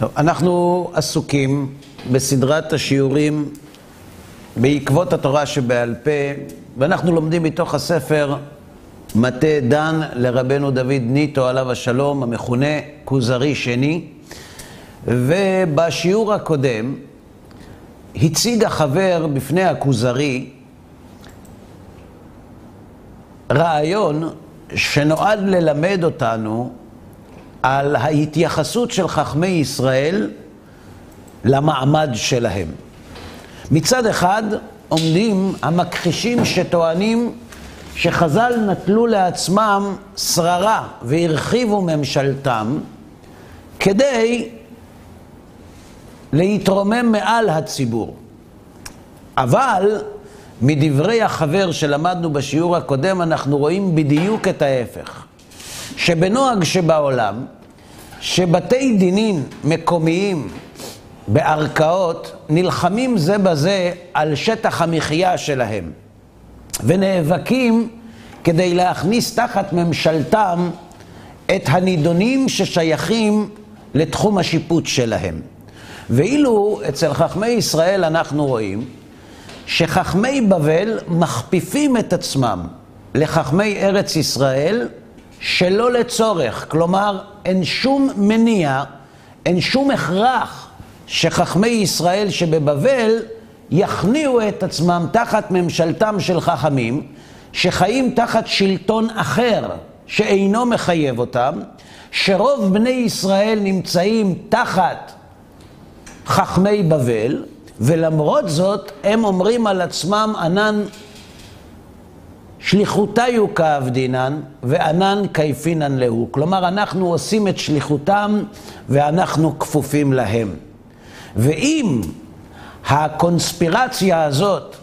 טוב, אנחנו עסוקים בסדרת השיעורים בעקבות התורה שבעל פה, ואנחנו לומדים מתוך הספר מטה דן לרבנו דוד ניטו עליו השלום, המכונה כוזרי שני, ובשיעור הקודם הציג החבר בפני הכוזרי רעיון שנועד ללמד אותנו על ההתייחסות של חכמי ישראל למעמד שלהם. מצד אחד עומדים המכחישים שטוענים שחז"ל נטלו לעצמם שררה והרחיבו ממשלתם כדי להתרומם מעל הציבור. אבל מדברי החבר שלמדנו בשיעור הקודם אנחנו רואים בדיוק את ההפך. שבנוהג שבעולם, שבתי דינין מקומיים בערכאות נלחמים זה בזה על שטח המחיה שלהם ונאבקים כדי להכניס תחת ממשלתם את הנידונים ששייכים לתחום השיפוט שלהם. ואילו אצל חכמי ישראל אנחנו רואים שחכמי בבל מכפיפים את עצמם לחכמי ארץ ישראל שלא לצורך, כלומר אין שום מניע, אין שום הכרח שחכמי ישראל שבבבל יכניעו את עצמם תחת ממשלתם של חכמים שחיים תחת שלטון אחר שאינו מחייב אותם, שרוב בני ישראל נמצאים תחת חכמי בבל, ולמרות זאת הם אומרים על עצמם ענן שליחותיו כעבדינן וענן כיפינן להו. כלומר, אנחנו עושים את שליחותם ואנחנו כפופים להם. ואם הקונספירציה הזאת,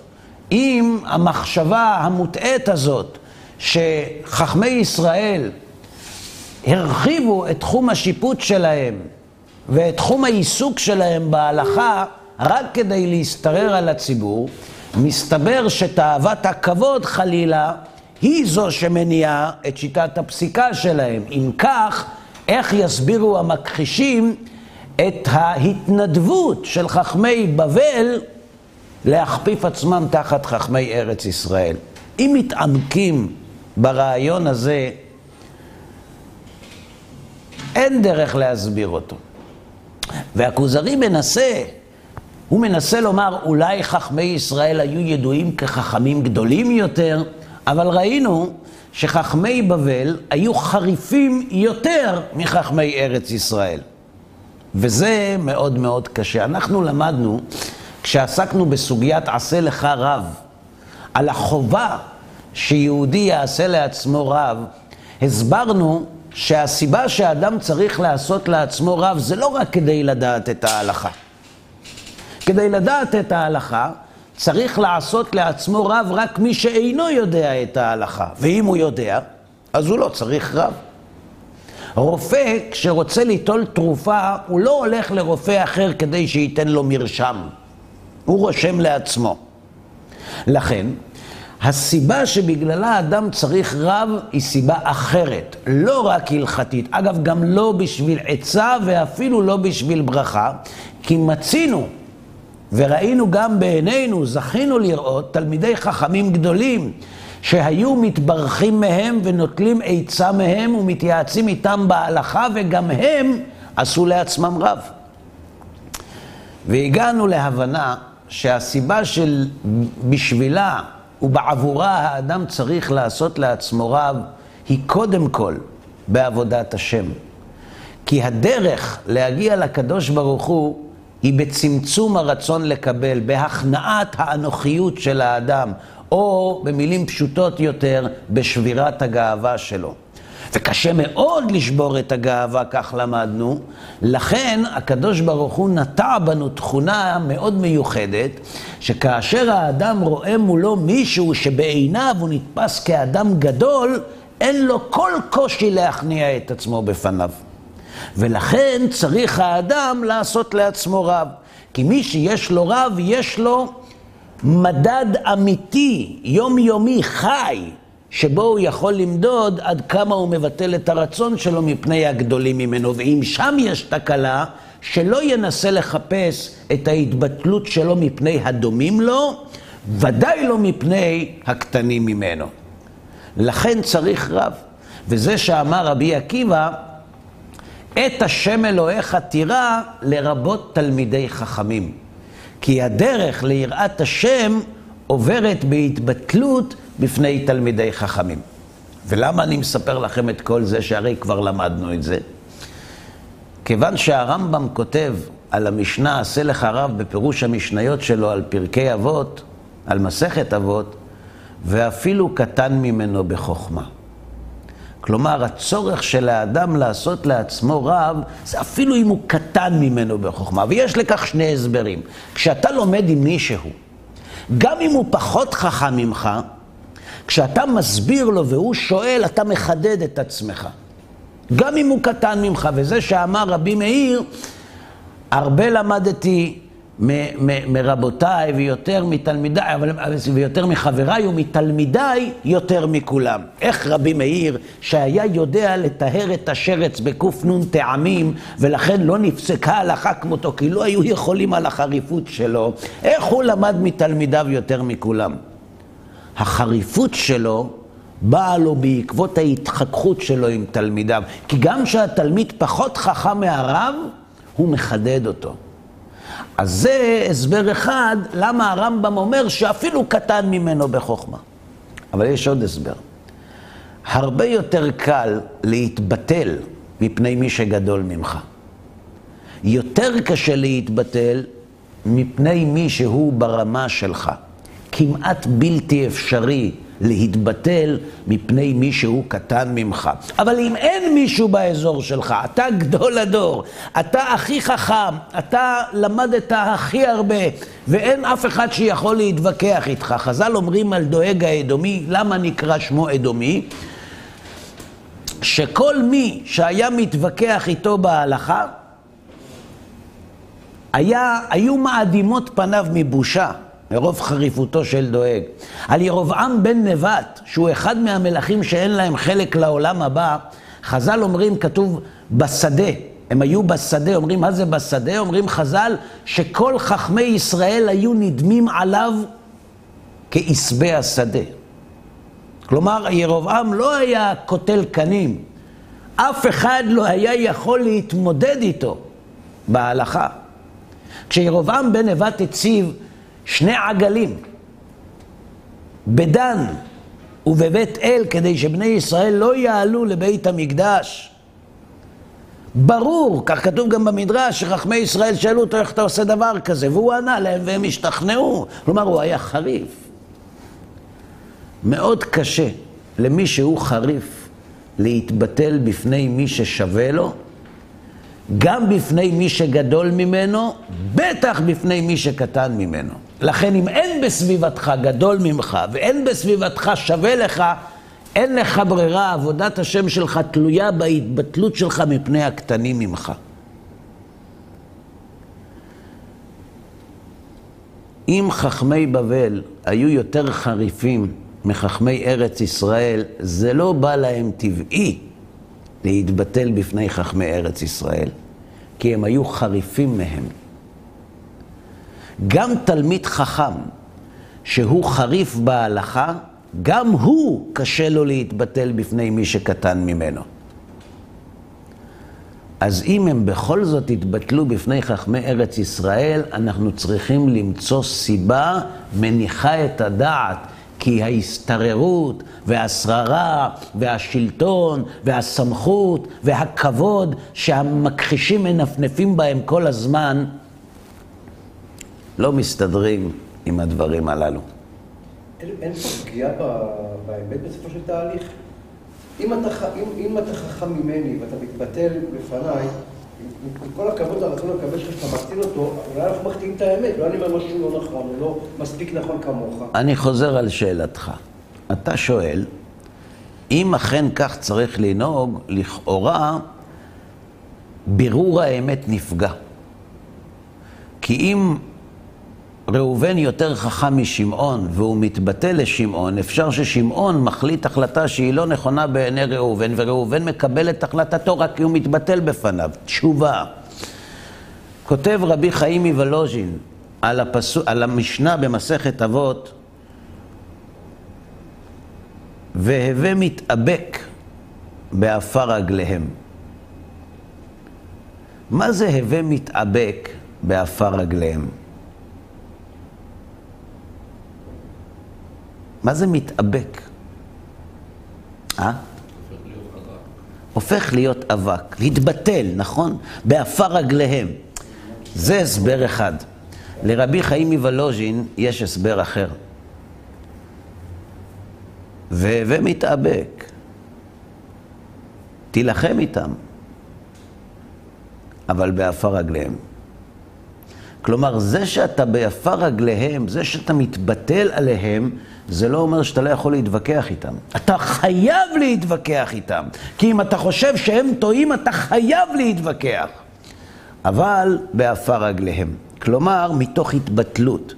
אם המחשבה המוטעית הזאת, שחכמי ישראל הרחיבו את תחום השיפוט שלהם ואת תחום העיסוק שלהם בהלכה רק כדי להשתרר על הציבור, מסתבר שתאוות הכבוד חלילה היא זו שמניעה את שיטת הפסיקה שלהם. אם כך, איך יסבירו המכחישים את ההתנדבות של חכמי בבל להכפיף עצמם תחת חכמי ארץ ישראל? אם מתעמקים ברעיון הזה, אין דרך להסביר אותו. והכוזרי מנסה הוא מנסה לומר, אולי חכמי ישראל היו ידועים כחכמים גדולים יותר, אבל ראינו שחכמי בבל היו חריפים יותר מחכמי ארץ ישראל. וזה מאוד מאוד קשה. אנחנו למדנו, כשעסקנו בסוגיית עשה לך רב, על החובה שיהודי יעשה לעצמו רב, הסברנו שהסיבה שאדם צריך לעשות לעצמו רב זה לא רק כדי לדעת את ההלכה. כדי לדעת את ההלכה, צריך לעשות לעצמו רב רק מי שאינו יודע את ההלכה. ואם הוא יודע, אז הוא לא צריך רב. רופא, כשרוצה ליטול תרופה, הוא לא הולך לרופא אחר כדי שייתן לו מרשם. הוא רושם לעצמו. לכן, הסיבה שבגללה אדם צריך רב היא סיבה אחרת, לא רק הלכתית. אגב, גם לא בשביל עצה ואפילו לא בשביל ברכה, כי מצינו וראינו גם בעינינו, זכינו לראות תלמידי חכמים גדולים שהיו מתברכים מהם ונוטלים עצה מהם ומתייעצים איתם בהלכה וגם הם עשו לעצמם רב. והגענו להבנה שהסיבה של בשבילה ובעבורה האדם צריך לעשות לעצמו רב היא קודם כל בעבודת השם. כי הדרך להגיע לקדוש ברוך הוא היא בצמצום הרצון לקבל, בהכנעת האנוכיות של האדם, או במילים פשוטות יותר, בשבירת הגאווה שלו. וקשה מאוד לשבור את הגאווה, כך למדנו. לכן הקדוש ברוך הוא נטע בנו תכונה מאוד מיוחדת, שכאשר האדם רואה מולו מישהו שבעיניו הוא נתפס כאדם גדול, אין לו כל קושי להכניע את עצמו בפניו. ולכן צריך האדם לעשות לעצמו רב. כי מי שיש לו רב, יש לו מדד אמיתי, יומיומי, חי, שבו הוא יכול למדוד עד כמה הוא מבטל את הרצון שלו מפני הגדולים ממנו. ואם שם יש תקלה, שלא ינסה לחפש את ההתבטלות שלו מפני הדומים לו, ודאי לא מפני הקטנים ממנו. לכן צריך רב. וזה שאמר רבי עקיבא, את השם אלוהיך תירא לרבות תלמידי חכמים. כי הדרך ליראת השם עוברת בהתבטלות בפני תלמידי חכמים. ולמה אני מספר לכם את כל זה, שהרי כבר למדנו את זה? כיוון שהרמב"ם כותב על המשנה, עשה לך רב, בפירוש המשניות שלו על פרקי אבות, על מסכת אבות, ואפילו קטן ממנו בחוכמה. כלומר, הצורך של האדם לעשות לעצמו רב, זה אפילו אם הוא קטן ממנו בחוכמה. ויש לכך שני הסברים. כשאתה לומד עם מישהו, גם אם הוא פחות חכם ממך, כשאתה מסביר לו והוא שואל, אתה מחדד את עצמך. גם אם הוא קטן ממך, וזה שאמר רבי מאיר, הרבה למדתי מרבותיי ויותר מתלמידיי, אבל, ויותר מחבריי ומתלמידיי יותר מכולם. איך רבי מאיר, שהיה יודע לטהר את השרץ בק"ן טעמים, ולכן לא נפסקה הלכה כמותו, כי לא היו יכולים על החריפות שלו, איך הוא למד מתלמידיו יותר מכולם? החריפות שלו באה לו בעקבות ההתחככות שלו עם תלמידיו. כי גם כשהתלמיד פחות חכם מהרב, הוא מחדד אותו. אז זה הסבר אחד למה הרמב"ם אומר שאפילו קטן ממנו בחוכמה. אבל יש עוד הסבר. הרבה יותר קל להתבטל מפני מי שגדול ממך. יותר קשה להתבטל מפני מי שהוא ברמה שלך. כמעט בלתי אפשרי להתבטל מפני מישהו קטן ממך. אבל אם אין מישהו באזור שלך, אתה גדול הדור, אתה הכי חכם, אתה למדת הכי הרבה, ואין אף אחד שיכול להתווכח איתך. חז"ל אומרים על דואג האדומי, למה נקרא שמו אדומי? שכל מי שהיה מתווכח איתו בהלכה, היה, היו מאדימות פניו מבושה. מרוב חריפותו של דואג. על ירבעם בן נבט, שהוא אחד מהמלכים שאין להם חלק לעולם הבא, חז"ל אומרים, כתוב בשדה. הם היו בשדה, אומרים מה זה בשדה? אומרים חז"ל שכל חכמי ישראל היו נדמים עליו כעשבי השדה. כלומר, ירבעם לא היה קוטל קנים. אף אחד לא היה יכול להתמודד איתו בהלכה. כשירבעם בן נבט הציב שני עגלים בדן ובבית אל כדי שבני ישראל לא יעלו לבית המקדש. ברור, כך כתוב גם במדרש, שחכמי ישראל שאלו אותו איך אתה עושה דבר כזה, והוא ענה להם והם השתכנעו. כלומר, הוא היה חריף. מאוד קשה למי שהוא חריף להתבטל בפני מי ששווה לו, גם בפני מי שגדול ממנו, בטח בפני מי שקטן ממנו. לכן אם אין בסביבתך גדול ממך ואין בסביבתך שווה לך, אין לך ברירה, עבודת השם שלך תלויה בהתבטלות שלך מפני הקטנים ממך. אם חכמי בבל היו יותר חריפים מחכמי ארץ ישראל, זה לא בא להם טבעי להתבטל בפני חכמי ארץ ישראל, כי הם היו חריפים מהם. גם תלמיד חכם שהוא חריף בהלכה, גם הוא קשה לו להתבטל בפני מי שקטן ממנו. אז אם הם בכל זאת יתבטלו בפני חכמי ארץ ישראל, אנחנו צריכים למצוא סיבה מניחה את הדעת, כי ההסתררות והשררה והשלטון והסמכות והכבוד שהמכחישים מנפנפים בהם כל הזמן, לא מסתדרים עם הדברים הללו. אין, פה פגיעה באמת בסופו של תהליך? אם אתה, אם, אם אתה חכם ממני ואתה מתבטל בפניי, עם כל הכבוד לרצון הכבד שלך שאתה מקטין אותו, אולי אנחנו מחטיאים את האמת, אולי אני אומר משהו לא נכון, הוא לא מספיק נכון כמוך. אני חוזר על שאלתך. אתה שואל, אם אכן כך צריך לנהוג, לכאורה, בירור האמת נפגע. כי אם ראובן יותר חכם משמעון, והוא מתבטא לשמעון, אפשר ששמעון מחליט החלטה שהיא לא נכונה בעיני ראובן, וראובן מקבל את החלטתו רק כי הוא מתבטל בפניו. תשובה. כותב רבי חיים מוולוז'ין על, הפסו, על המשנה במסכת אבות, והווה מתאבק באפר רגליהם. מה זה הווה מתאבק באפר רגליהם? מה זה מתאבק? אה? הופך להיות אבק, להתבטל, נכון? באפר רגליהם. זה הסבר אחד. לרבי חיים מוולוז'ין יש הסבר אחר. ומתאבק. תילחם איתם, אבל באפר רגליהם. כלומר, זה שאתה באפר רגליהם, זה שאתה מתבטל עליהם, זה לא אומר שאתה לא יכול להתווכח איתם. אתה חייב להתווכח איתם. כי אם אתה חושב שהם טועים, אתה חייב להתווכח. אבל באפר רגליהם. כלומר, מתוך התבטלות.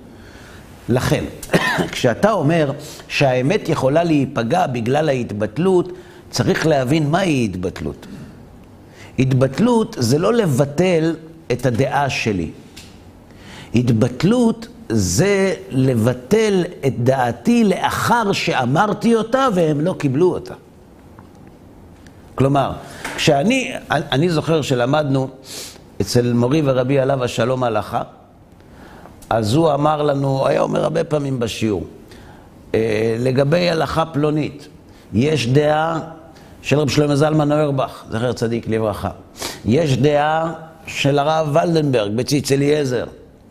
לכן, כשאתה אומר שהאמת יכולה להיפגע בגלל ההתבטלות, צריך להבין מהי התבטלות. התבטלות זה לא לבטל את הדעה שלי. התבטלות זה לבטל את דעתי לאחר שאמרתי אותה והם לא קיבלו אותה. כלומר, כשאני, אני זוכר שלמדנו אצל מורי ורבי עליו השלום הלכה, אז הוא אמר לנו, היה אומר הרבה פעמים בשיעור, אה, לגבי הלכה פלונית, יש דעה של רב שלמה זלמן אוירבך, זכר צדיק לברכה. יש דעה של הרב ולדנברג בציץ אליעזר,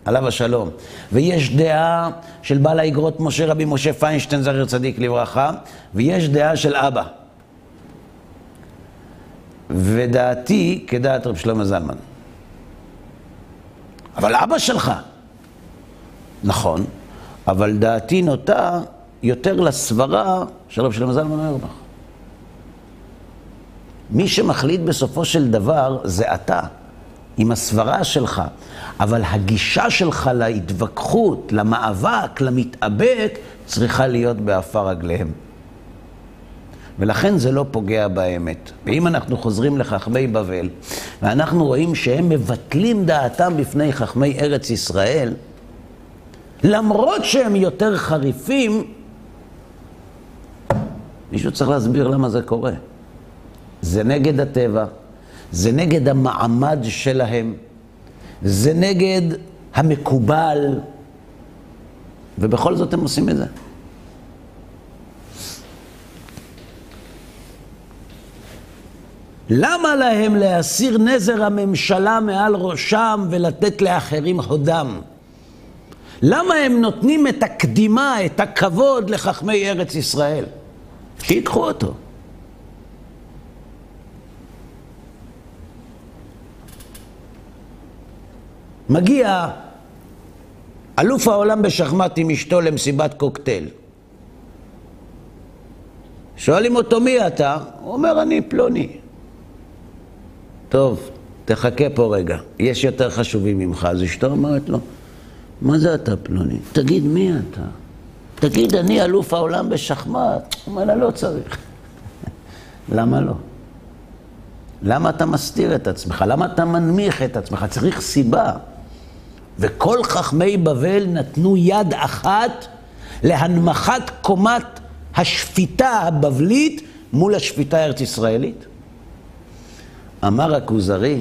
עליו השלום. ויש דעה של בעל האגרות משה רבי משה פיינשטיין, זכר צדיק לברכה, ויש דעה של אבא. ודעתי כדעת רב שלמה זלמן. אבל אבא שלך. נכון, אבל דעתי נוטה יותר לסברה של רב שלמה זלמן אוירבך. מי שמחליט בסופו של דבר זה אתה, עם הסברה שלך. אבל הגישה שלך להתווכחות, למאבק, למתאבק, צריכה להיות באפר רגליהם. ולכן זה לא פוגע באמת. ואם אנחנו חוזרים לחכמי בבל, ואנחנו רואים שהם מבטלים דעתם בפני חכמי ארץ ישראל, למרות שהם יותר חריפים, מישהו צריך להסביר למה זה קורה. זה נגד הטבע, זה נגד המעמד שלהם, זה נגד המקובל, ובכל זאת הם עושים את זה. למה להם להסיר נזר הממשלה מעל ראשם ולתת לאחרים הודם? למה הם נותנים את הקדימה, את הכבוד לחכמי ארץ ישראל? שיקחו אותו. מגיע אלוף העולם בשחמט עם אשתו למסיבת קוקטייל. שואלים אותו מי אתה? הוא אומר אני פלוני. טוב, תחכה פה רגע, יש יותר חשובים ממך. אז אשתו אומרת לו, מה זה אתה פלוני? תגיד מי אתה? תגיד אני אלוף העולם בשחמט. הוא אומר לה לא צריך. למה לא? למה אתה מסתיר את עצמך? למה אתה מנמיך את עצמך? צריך סיבה. וכל חכמי בבל נתנו יד אחת להנמכת קומת השפיטה הבבלית מול השפיטה הארץ-ישראלית. אמר הכוזרי,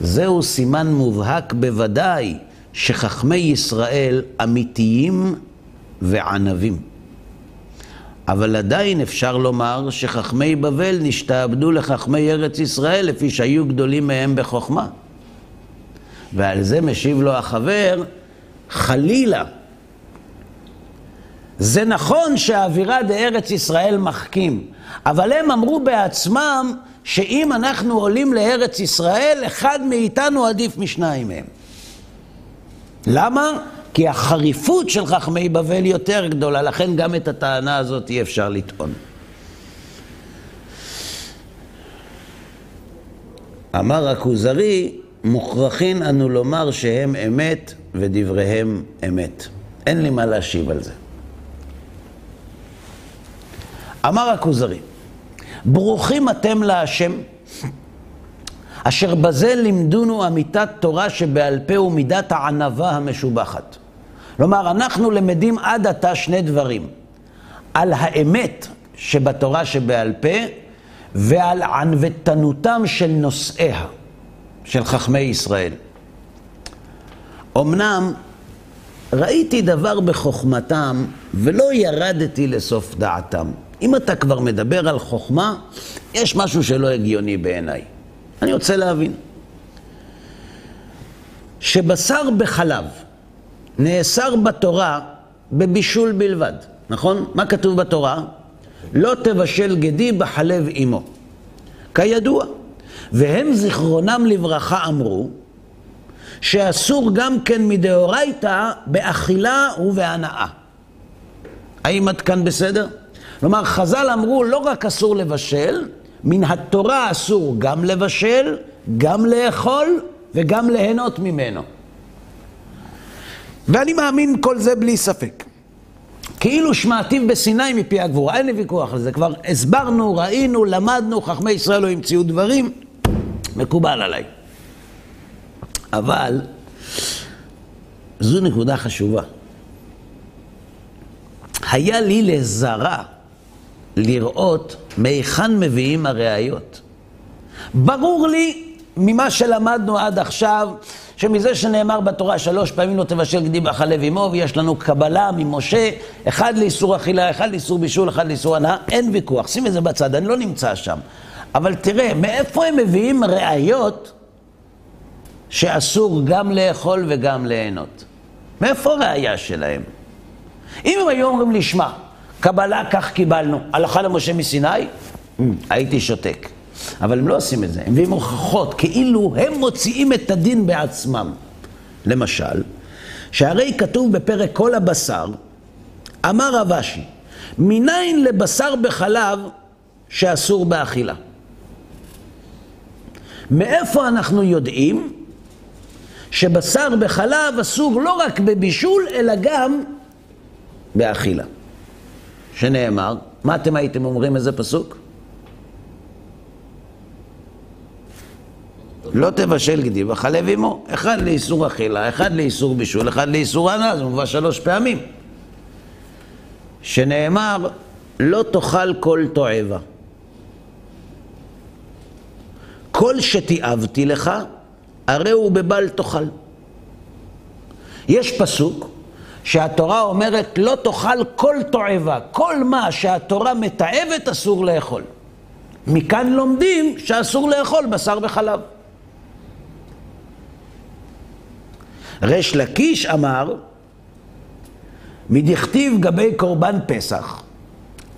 זהו סימן מובהק בוודאי שחכמי ישראל אמיתיים וענבים. אבל עדיין אפשר לומר שחכמי בבל נשתעבדו לחכמי ארץ ישראל לפי שהיו גדולים מהם בחוכמה. ועל זה משיב לו החבר, חלילה. זה נכון שהאווירה דארץ ישראל מחכים, אבל הם אמרו בעצמם שאם אנחנו עולים לארץ ישראל, אחד מאיתנו עדיף משניים מהם. למה? כי החריפות של חכמי בבל יותר גדולה, לכן גם את הטענה הזאת אי אפשר לטעון. אמר הכוזרי, מוכרחין אנו לומר שהם אמת ודבריהם אמת. אין לי מה להשיב על זה. אמר הכוזרי, ברוכים אתם להשם, אשר בזה לימדונו אמיתת תורה שבעל פה ומידת הענווה המשובחת. כלומר, אנחנו למדים עד עתה שני דברים. על האמת שבתורה שבעל פה ועל ענוותנותם של נושאיה, של חכמי ישראל. אמנם ראיתי דבר בחוכמתם ולא ירדתי לסוף דעתם. אם אתה כבר מדבר על חוכמה, יש משהו שלא הגיוני בעיניי. אני רוצה להבין. שבשר בחלב נאסר בתורה בבישול בלבד, נכון? מה כתוב בתורה? לא תבשל גדי בחלב אמו. כידוע. והם זיכרונם לברכה אמרו שאסור גם כן מדאורייתא באכילה ובהנאה. האם עד כאן בסדר? כלומר, חז"ל אמרו לא רק אסור לבשל, מן התורה אסור גם לבשל, גם לאכול וגם ליהנות ממנו. ואני מאמין כל זה בלי ספק. כאילו שמעתיו בסיני מפי הגבורה, אין לי ויכוח על זה, כבר הסברנו, ראינו, למדנו, חכמי ישראל לא המציאו דברים, מקובל עליי. אבל זו נקודה חשובה. היה לי לזרה לראות מהיכן מביאים הראיות. ברור לי ממה שלמדנו עד עכשיו, שמזה שנאמר בתורה שלוש פעמים לא תבשל גדי בחלב אמו, ויש לנו קבלה ממשה, אחד לאיסור אכילה, אחד לאיסור בישול, אחד לאיסור הנאה, אין ויכוח, שים את זה בצד, אני לא נמצא שם. אבל תראה, מאיפה הם מביאים ראיות שאסור גם לאכול וגם ליהנות? מאיפה הראייה שלהם? אם הם היו אומרים לי, שמע, קבלה כך קיבלנו, הלכה למשה מסיני, הייתי שותק. אבל הם לא עושים את זה, הם מביאים הוכחות, כאילו הם מוציאים את הדין בעצמם. למשל, שהרי כתוב בפרק כל הבשר, אמר רב אשי, מניין לבשר בחלב שאסור באכילה? מאיפה אנחנו יודעים שבשר בחלב אסור לא רק בבישול, אלא גם באכילה? שנאמר, מה אתם הייתם אומרים איזה פסוק? לא תבשל גדי בחלב עמו. אחד לאיסור אכילה, אחד לאיסור בישול, אחד לאיסור הנאה, זה מובא שלוש פעמים. שנאמר, לא תאכל כל תועבה. כל שתיעבתי לך, הרי הוא בבל תאכל. יש פסוק שהתורה אומרת, לא תאכל כל תועבה. כל מה שהתורה מתעבת אסור לאכול. מכאן לומדים שאסור לאכול בשר וחלב. ריש לקיש אמר, מדכתיב גבי קורבן פסח,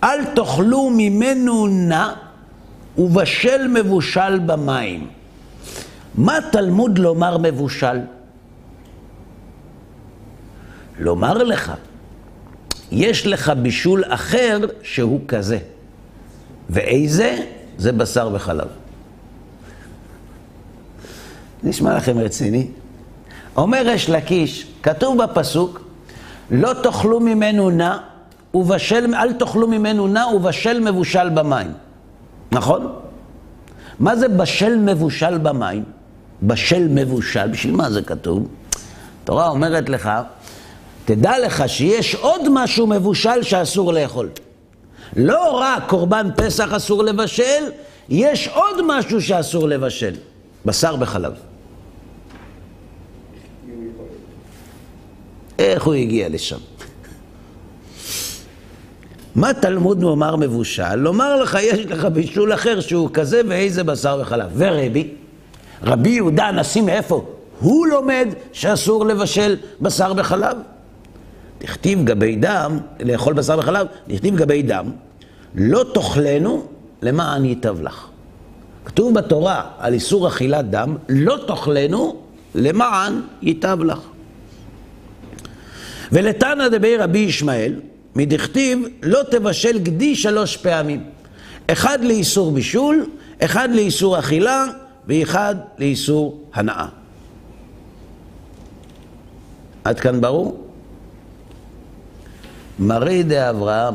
אל תאכלו ממנו נע ובשל מבושל במים. מה תלמוד לומר מבושל? לומר לך, יש לך בישול אחר שהוא כזה. ואיזה? זה בשר וחלב. נשמע לכם רציני? אומר ריש לקיש, כתוב בפסוק, לא תאכלו ממנו נע, ובשל, אל תאכלו ממנו נע ובשל מבושל במים. נכון? מה זה בשל מבושל במים? בשל מבושל, בשביל מה זה כתוב? התורה אומרת לך, תדע לך שיש עוד משהו מבושל שאסור לאכול. לא רק קורבן פסח אסור לבשל, יש עוד משהו שאסור לבשל, בשר בחלב. איך הוא הגיע לשם? מה תלמוד נאמר מבושל? לומר לך, יש לך בישול אחר שהוא כזה ואיזה בשר וחלב. ורבי, רבי יהודה הנשיא מאיפה? הוא לומד שאסור לבשל בשר וחלב. תכתיב גבי דם, לאכול בשר וחלב, תכתיב גבי דם, לא תאכלנו למען ייטב לך. כתוב בתורה על איסור אכילת דם, לא תאכלנו למען ייטב לך. ולתנא דבי רבי ישמעאל, מדכתיב לא תבשל גדי שלוש פעמים. אחד לאיסור בישול, אחד לאיסור אכילה, ואחד לאיסור הנאה. עד כאן ברור? מרי דאברהם,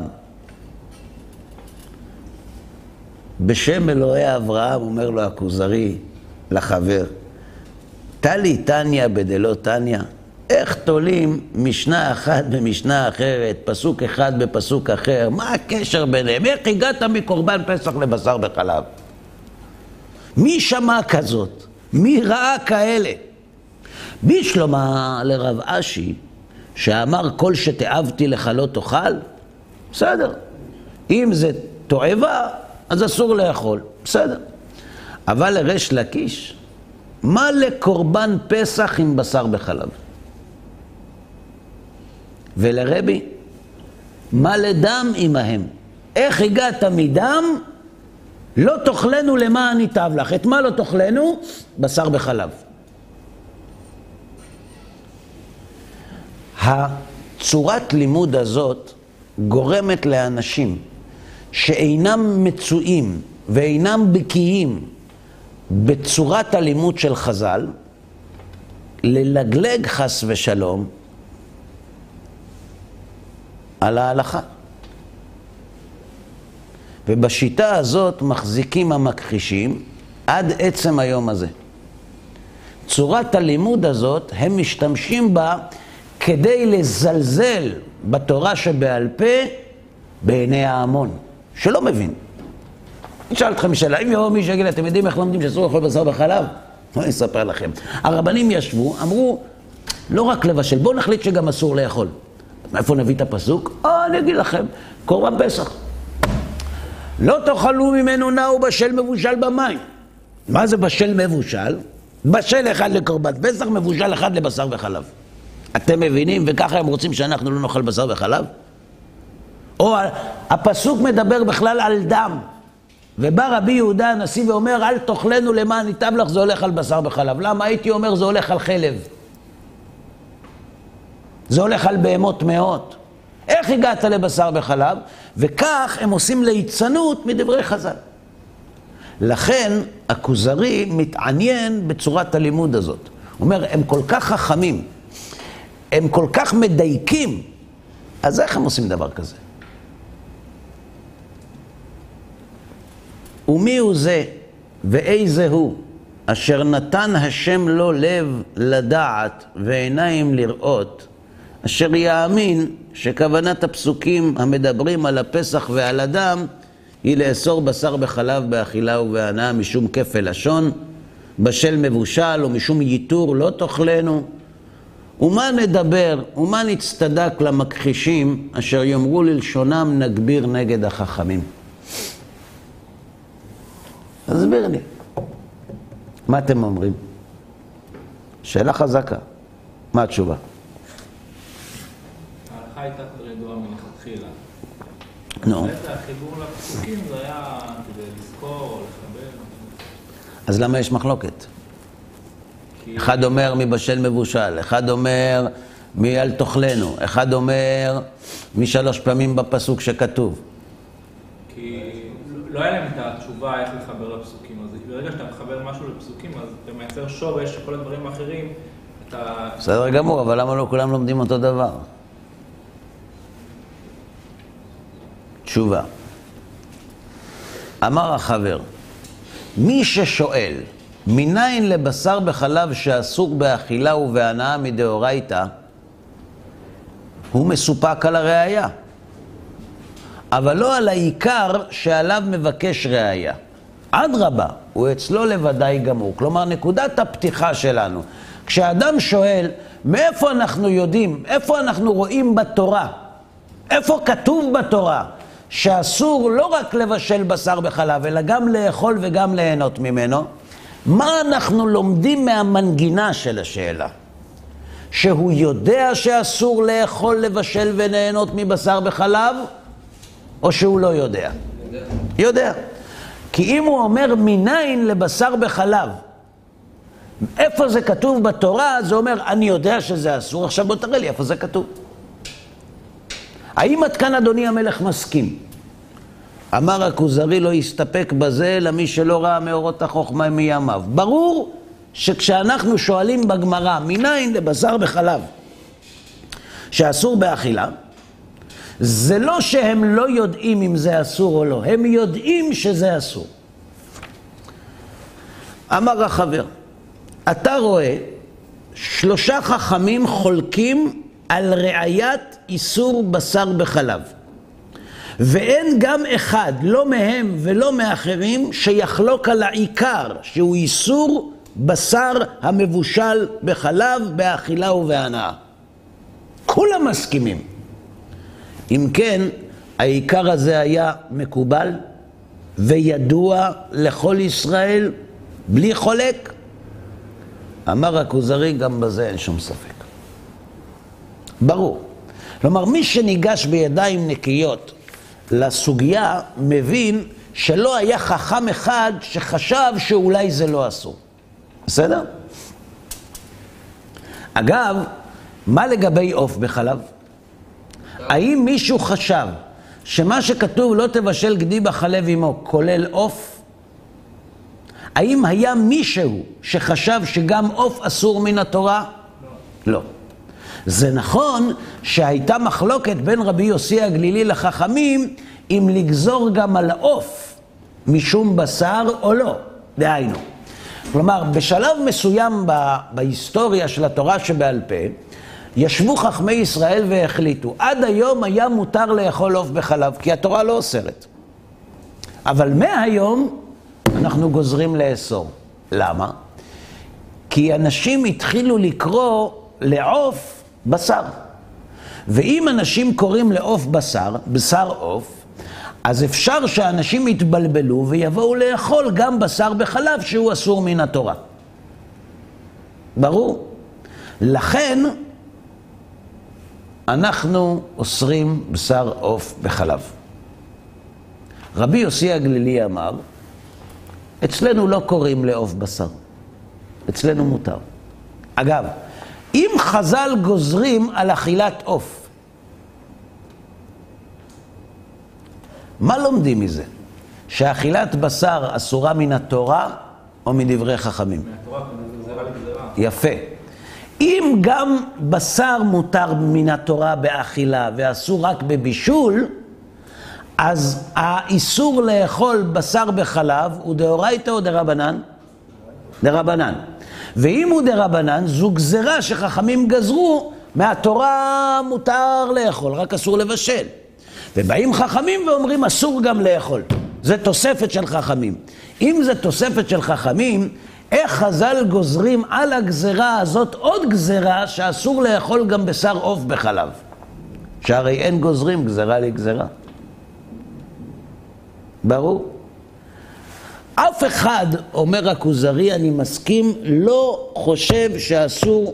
בשם אלוהי אברהם, אומר לו הכוזרי, לחבר, טלי תניא בדלא תניא, איך תולים משנה אחת במשנה אחרת, פסוק אחד בפסוק אחר, מה הקשר ביניהם? איך הגעת מקורבן פסח לבשר בחלב? מי שמע כזאת? מי ראה כאלה? בשלמה לרב אשי, שאמר כל שתאבתי לך לא תאכל, בסדר. אם זה תועבה, אז אסור לאכול, בסדר. אבל לריש לקיש, מה לקורבן פסח עם בשר בחלב? ולרבי, מה לדם עמהם? איך הגעת מדם? לא תאכלנו למען ייטב לך. את מה לא תאכלנו? בשר בחלב. הצורת לימוד הזאת גורמת לאנשים שאינם מצויים ואינם בקיאים בצורת הלימוד של חז"ל, ללגלג חס ושלום על ההלכה. ובשיטה הזאת מחזיקים המכחישים עד עצם היום הזה. צורת הלימוד הזאת, הם משתמשים בה כדי לזלזל בתורה שבעל פה בעיני ההמון, שלא מבין. אני אשאל אתכם שאלה, אם יבוא מישהו יגיד, אתם יודעים איך לומדים שאסור לאכול בשר בחלב? אני אספר לכם. הרבנים ישבו, אמרו, לא רק לבשל, בואו נחליט שגם אסור לאכול. מאיפה נביא את הפסוק? אה, אני אגיד לכם, קורבן פסח. לא תאכלו ממנו נאו בשל מבושל במים. מה זה בשל מבושל? בשל אחד לקורבן פסח, מבושל אחד לבשר וחלב. אתם מבינים? וככה הם רוצים שאנחנו לא נאכל בשר וחלב? או הפסוק מדבר בכלל על דם. ובא רבי יהודה הנשיא ואומר, אל תאכלנו למען ייטב לך, זה הולך על בשר וחלב. למה? הייתי אומר, זה הולך על חלב. זה הולך על בהמות מאות. איך הגעת לבשר וחלב? וכך הם עושים ליצנות מדברי חז"ל. לכן הכוזרי מתעניין בצורת הלימוד הזאת. הוא אומר, הם כל כך חכמים, הם כל כך מדייקים, אז איך הם עושים דבר כזה? ומי הוא זה ואיזה הוא אשר נתן השם לו לב לדעת ועיניים לראות, אשר יאמין שכוונת הפסוקים המדברים על הפסח ועל הדם היא לאסור בשר בחלב באכילה ובהנאה משום כפל לשון, בשל מבושל או משום ייתור לא תאכלנו. ומה נדבר ומה נצטדק למכחישים אשר יאמרו ללשונם נגביר נגד החכמים. תסביר לי. מה אתם אומרים? שאלה חזקה. מה התשובה? הייתה כבר ידועה מלכתחילה. נו. החיבור לפסוקים זה היה כדי לזכור לחבר. אז למה יש מחלוקת? אחד אומר מבשל מבושל, אחד אומר מי אל תאכלנו, אחד אומר משלוש פעמים בפסוק שכתוב. כי לא היה להם את התשובה איך לחבר לפסוקים. אז ברגע שאתה מחבר משהו לפסוקים, אז אתה מייצר שורש שכל הדברים האחרים, אתה... בסדר גמור, אבל למה לא כולם לומדים אותו דבר? תשובה. אמר החבר, מי ששואל, מניין לבשר בחלב שאסור באכילה ובהנאה מדאורייתא, הוא מסופק על הראייה. אבל לא על העיקר שעליו מבקש ראייה. אדרבה, הוא אצלו לוודאי גמור. כלומר, נקודת הפתיחה שלנו, כשאדם שואל, מאיפה אנחנו יודעים, איפה אנחנו רואים בתורה, איפה כתוב בתורה, שאסור לא רק לבשל בשר בחלב, אלא גם לאכול וגם ליהנות ממנו, מה אנחנו לומדים מהמנגינה של השאלה? שהוא יודע שאסור לאכול, לבשל וליהנות מבשר בחלב, או שהוא לא יודע? יודע. כי אם הוא אומר מניין לבשר בחלב, איפה זה כתוב בתורה, זה אומר, אני יודע שזה אסור, עכשיו בוא תראה לי איפה זה כתוב. האם עד כאן אדוני המלך מסכים? אמר הכוזרי לא יסתפק בזה למי שלא ראה מאורות החוכמה מימיו. ברור שכשאנחנו שואלים בגמרא, מניין לבשר בחלב שאסור באכילה, זה לא שהם לא יודעים אם זה אסור או לא, הם יודעים שזה אסור. אמר החבר, אתה רואה שלושה חכמים חולקים על ראיית איסור בשר בחלב. ואין גם אחד, לא מהם ולא מאחרים, שיחלוק על העיקר, שהוא איסור בשר המבושל בחלב, באכילה ובהנאה. כולם מסכימים. אם כן, העיקר הזה היה מקובל וידוע לכל ישראל בלי חולק? אמר הכוזרי, גם בזה אין שום ספק. ברור. כלומר, מי שניגש בידיים נקיות לסוגיה, מבין שלא היה חכם אחד שחשב שאולי זה לא אסור. בסדר? אגב, מה לגבי עוף בחלב? האם מישהו חשב שמה שכתוב לא תבשל גדי בחלב עמו כולל עוף? האם היה מישהו שחשב שגם עוף אסור מן התורה? לא. לא. זה נכון שהייתה מחלוקת בין רבי יוסי הגלילי לחכמים אם לגזור גם על עוף משום בשר או לא, דהיינו. כלומר, בשלב מסוים בהיסטוריה של התורה שבעל פה, ישבו חכמי ישראל והחליטו, עד היום היה מותר לאכול עוף בחלב, כי התורה לא אוסרת. אבל מהיום אנחנו גוזרים לאסור. למה? כי אנשים התחילו לקרוא לעוף בשר. ואם אנשים קוראים לעוף בשר, בשר עוף, אז אפשר שאנשים יתבלבלו ויבואו לאכול גם בשר בחלב שהוא אסור מן התורה. ברור. לכן אנחנו אוסרים בשר עוף בחלב. רבי יוסי הגלילי אמר, אצלנו לא קוראים לעוף בשר, אצלנו מותר. אגב, אם חז"ל גוזרים על אכילת עוף, מה לומדים מזה? שאכילת בשר אסורה מן התורה או מדברי חכמים? מהתורה. יפה. אם גם בשר מותר מן התורה באכילה ואסור רק בבישול, אז האיסור לאכול בשר בחלב הוא דאורייתא או דרבנן? דרבנן. ואם הוא דרבנן, זו גזרה שחכמים גזרו, מהתורה מותר לאכול, רק אסור לבשל. ובאים חכמים ואומרים אסור גם לאכול. זה תוספת של חכמים. אם זה תוספת של חכמים, איך חז"ל גוזרים על הגזרה הזאת עוד גזרה שאסור לאכול גם בשר עוף בחלב? שהרי אין גוזרים גזרה לגזרה. ברור? אף אחד, אומר הכוזרי, אני מסכים, לא חושב שאסור,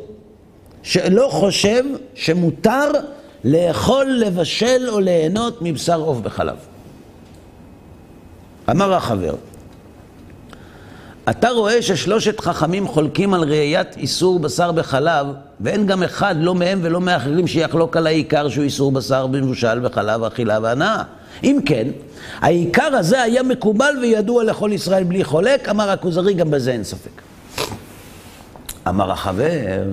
שלא חושב שמותר לאכול, לבשל או ליהנות מבשר עוף בחלב. אמר החבר, אתה רואה ששלושת חכמים חולקים על ראיית איסור בשר בחלב, ואין גם אחד, לא מהם ולא מאחרים, שיחלוק על העיקר שהוא איסור בשר במבושל בחלב, אכילה והנאה. אם כן, העיקר הזה היה מקובל וידוע לכל ישראל בלי חולק, אמר הכוזרי, גם בזה אין ספק. אמר החבר,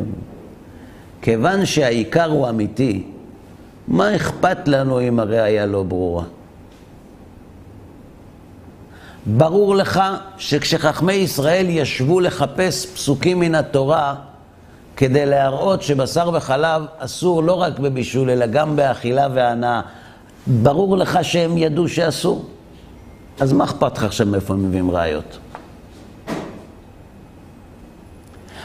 כיוון שהעיקר הוא אמיתי, מה אכפת לנו אם הראייה לא ברורה? ברור לך שכשחכמי ישראל ישבו לחפש פסוקים מן התורה כדי להראות שבשר וחלב אסור לא רק בבישול, אלא גם באכילה והנאה, ברור לך שהם ידעו שאסור? אז מה אכפת לך עכשיו מאיפה הם מביאים ראיות?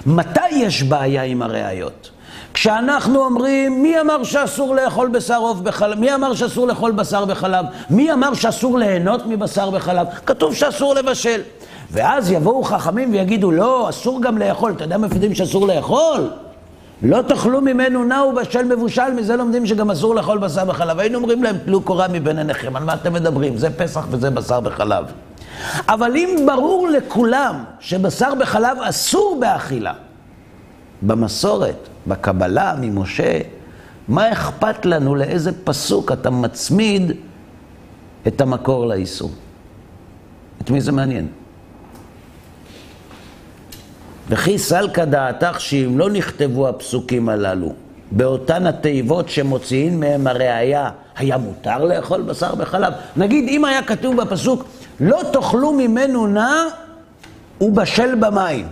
מתי יש בעיה עם הראיות? כשאנחנו אומרים, מי אמר שאסור לאכול בשר עוף בחלב? מי אמר שאסור לאכול בשר בחלב? מי אמר שאסור ליהנות מבשר בחלב? כתוב שאסור לבשל. ואז יבואו חכמים ויגידו, לא, אסור גם לאכול. אתה יודע מאיפה יודעים שאסור לאכול? לא תאכלו ממנו נאו בשל מבושל, מזה לומדים שגם אסור לאכול בשר בחלב. היינו אומרים להם, טלו קורה מבין עיניכם, על מה אתם מדברים? זה פסח וזה בשר בחלב. אבל אם ברור לכולם שבשר בחלב אסור באכילה, במסורת, בקבלה ממשה, מה אכפת לנו לאיזה פסוק אתה מצמיד את המקור לאיסור? את מי זה מעניין? וכי סלקא דעתך שאם לא נכתבו הפסוקים הללו באותן התיבות שמוציאים מהם הראייה, היה מותר לאכול בשר בחלב? נגיד אם היה כתוב בפסוק לא תאכלו ממנו נע הוא בשל במים,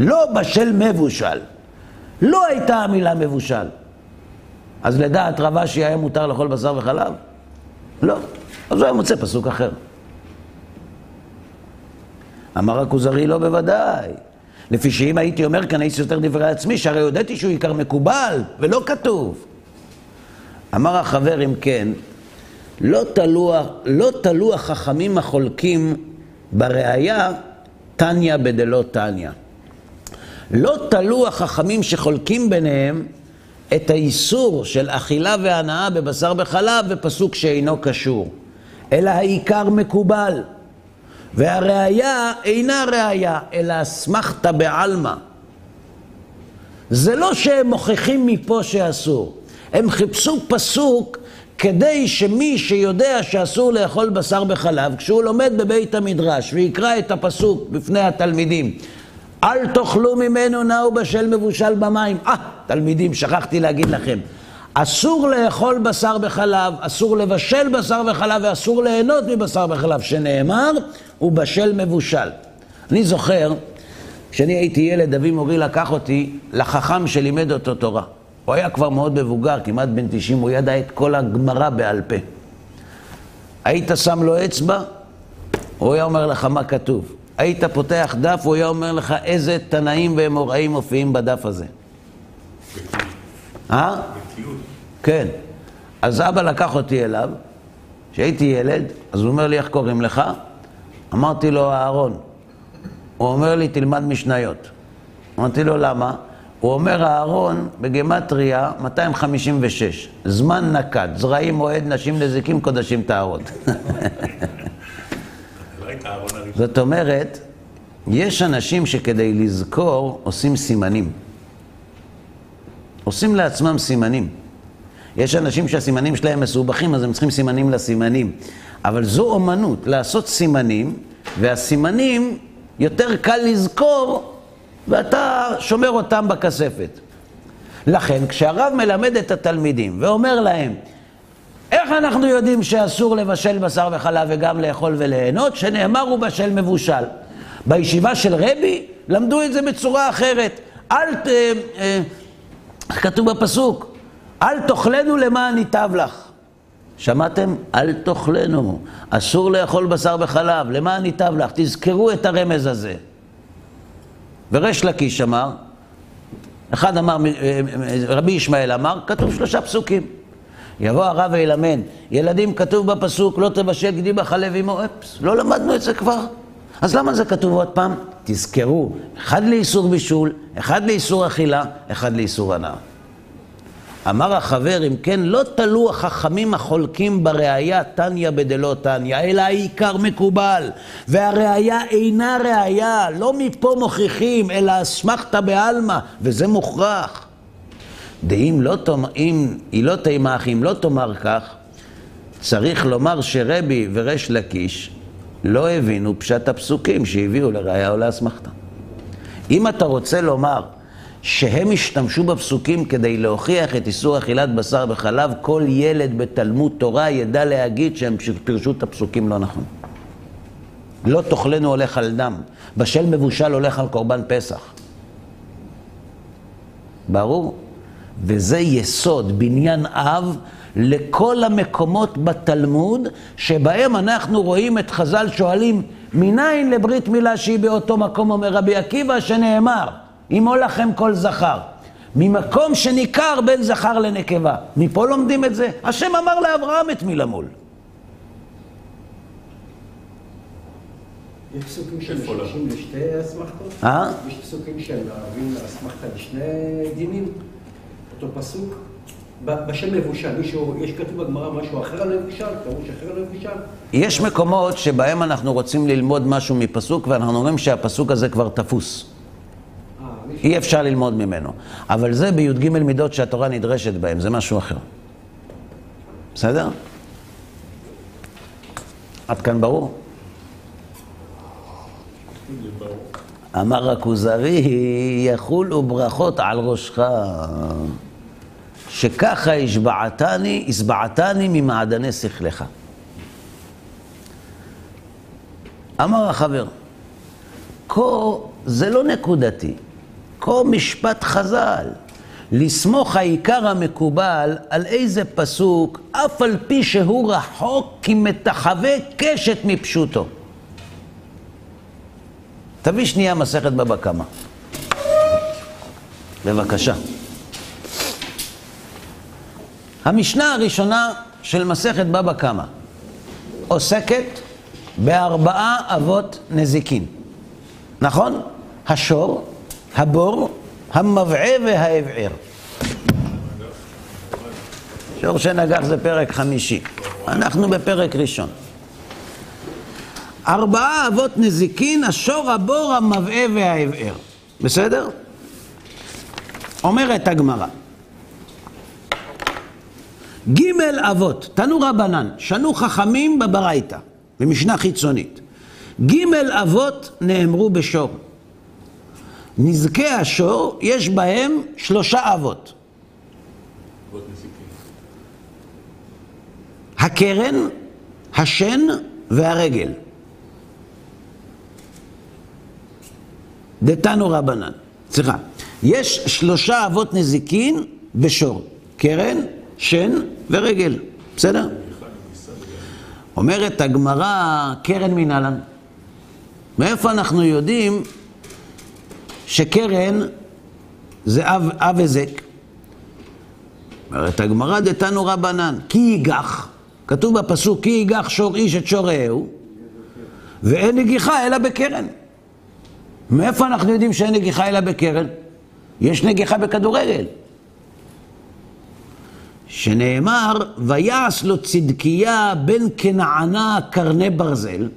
לא בשל מבושל. לא הייתה המילה מבושל. אז לדעת רבשי היה מותר לאכול בשר וחלב? לא. אז הוא היה מוצא פסוק אחר. אמר הכוזרי, לא בוודאי. לפי שאם הייתי אומר כאן, הייתי יותר דברי עצמי, שהרי הודיתי שהוא עיקר מקובל, ולא כתוב. אמר החבר, אם כן, לא תלו, לא תלו החכמים החולקים בראייה תניא בדלא תניא. לא תלו החכמים שחולקים ביניהם את האיסור של אכילה והנאה בבשר וחלב בפסוק שאינו קשור, אלא העיקר מקובל. והראיה אינה ראיה, אלא אסמכתא בעלמא. זה לא שהם מוכיחים מפה שאסור, הם חיפשו פסוק כדי שמי שיודע שאסור לאכול בשר בחלב, כשהוא לומד בבית המדרש ויקרא את הפסוק בפני התלמידים, אל תאכלו ממנו נאו בשל מבושל במים. אה, תלמידים, שכחתי להגיד לכם. אסור לאכול בשר בחלב, אסור לבשל בשר בחלב ואסור ליהנות מבשר בחלב, שנאמר, הוא בשל מבושל. אני זוכר, כשאני הייתי ילד, אבי מורי לקח אותי לחכם שלימד אותו תורה. הוא היה כבר מאוד מבוגר, כמעט בן 90, הוא ידע את כל הגמרא בעל פה. היית שם לו אצבע, הוא היה אומר לך מה כתוב. היית פותח דף, הוא היה אומר לך איזה תנאים ואמוראים מופיעים בדף הזה. אה? כן. אז אבא לקח אותי אליו, כשהייתי ילד, אז הוא אומר לי, איך קוראים לך? אמרתי לו, אהרון. הוא אומר לי, תלמד משניות. אמרתי לו, למה? הוא אומר, אהרון, בגמטריה, 256. זמן נקד, זרעים, מועד, נשים, נזיקים, קודשים, טהרות. זאת אומרת, יש אנשים שכדי לזכור עושים סימנים. עושים לעצמם סימנים. יש אנשים שהסימנים שלהם מסובכים, אז הם צריכים סימנים לסימנים. אבל זו אומנות, לעשות סימנים, והסימנים יותר קל לזכור, ואתה שומר אותם בכספת. לכן, כשהרב מלמד את התלמידים ואומר להם, איך אנחנו יודעים שאסור לבשל בשר וחלב וגם לאכול וליהנות? שנאמר הוא בשל מבושל. בישיבה של רבי למדו את זה בצורה אחרת. אל ת... איך כתוב בפסוק? אל תאכלנו למען ייטב לך. שמעתם? אל תאכלנו. אסור לאכול בשר וחלב, למען ייטב לך. תזכרו את הרמז הזה. וריש לקיש אמר, אחד אמר, אה, אה, רבי ישמעאל אמר, כתוב שלושה פסוקים. יבוא הרב וילמד, ילדים כתוב בפסוק, לא תבשל גדי בחלב עמו, אפס, לא למדנו את זה כבר. אז למה זה כתוב עוד פעם? תזכרו, אחד לאיסור בישול, אחד לאיסור אכילה, אחד לאיסור הנאה. אמר החבר, אם כן, לא תלו החכמים החולקים בראייה תניא בדלא תניא, אלא העיקר מקובל. והראייה אינה ראייה, לא מפה מוכיחים, אלא אסמכתא בעלמא, וזה מוכרח. דאם לא תאמר, אם היא לא תימך, אם לא תאמר כך, צריך לומר שרבי וריש לקיש לא הבינו פשט הפסוקים שהביאו לראייה או לאסמכתא. אם אתה רוצה לומר שהם השתמשו בפסוקים כדי להוכיח את איסור אכילת בשר וחלב, כל ילד בתלמוד תורה ידע להגיד שהם פירשו את הפסוקים לא נכון. לא תאכלנו הולך על דם, בשל מבושל הולך על קורבן פסח. ברור? וזה יסוד, בניין אב, לכל המקומות בתלמוד שבהם אנחנו רואים את חז"ל שואלים מניין לברית מילה שהיא באותו מקום, אומר רבי עקיבא, שנאמר, אמו לכם כל זכר. ממקום שניכר בין זכר לנקבה. מפה לומדים את זה. השם אמר לאברהם את מי למול. יש פסוקים שמשמשים לשתי אסמכתות? אה? יש פסוקים שהם מהווים אסמכתה לשני דינים? אותו פסוק? בשם מבושל, מישהו, יש כתוב בגמרא משהו אחר על מבושל? פירוש אחר על מבושל? יש מקומות שבהם אנחנו רוצים ללמוד משהו מפסוק ואנחנו אומרים שהפסוק הזה כבר תפוס. אה, אי אפשר ללמוד ממנו. אבל זה בי"ג מידות שהתורה נדרשת בהם, זה משהו אחר. בסדר? עד כאן ברור? אמר הכוזרי, יחולו ברכות על ראשך, שככה השבעתני, השבעתני ממעדני שכלך. אמר החבר, כה זה לא נקודתי, כה משפט חז"ל. לסמוך העיקר המקובל על איזה פסוק, אף על פי שהוא רחוק כי מתחווה קשת מפשוטו. תביא שנייה מסכת בבא קמא. בבקשה. המשנה הראשונה של מסכת בבא קמא עוסקת בארבעה אבות נזיקין. נכון? השור, הבור, המבעה והאבער. שור שנגח זה פרק חמישי. אנחנו בפרק ראשון. ארבעה אבות נזיקין, השור, הבור, המבעה והאבער. בסדר? אומרת הגמרא. ג' אבות, תנו רבנן, שנו חכמים בברייתא, במשנה חיצונית. ג' אבות נאמרו בשור. נזקי השור, יש בהם שלושה אבות. הקרן, השן והרגל. דתנו רבנן. סליחה, יש שלושה אבות נזיקין בשור. קרן, שן ורגל. בסדר? אומרת הגמרא, קרן מנהלן. מאיפה אנחנו יודעים שקרן זה אב, אב היזק? אומרת הגמרא, דתנו רבנן, כי ייגח, כתוב בפסוק, כי ייגח שור איש את שור רעהו, ואין נגיחה אלא בקרן. מאיפה אנחנו יודעים שאין נגיחה אלא בקרן? יש נגיחה בכדורגל. שנאמר, ויעש לו צדקיה בן כנענה קרני ברזל,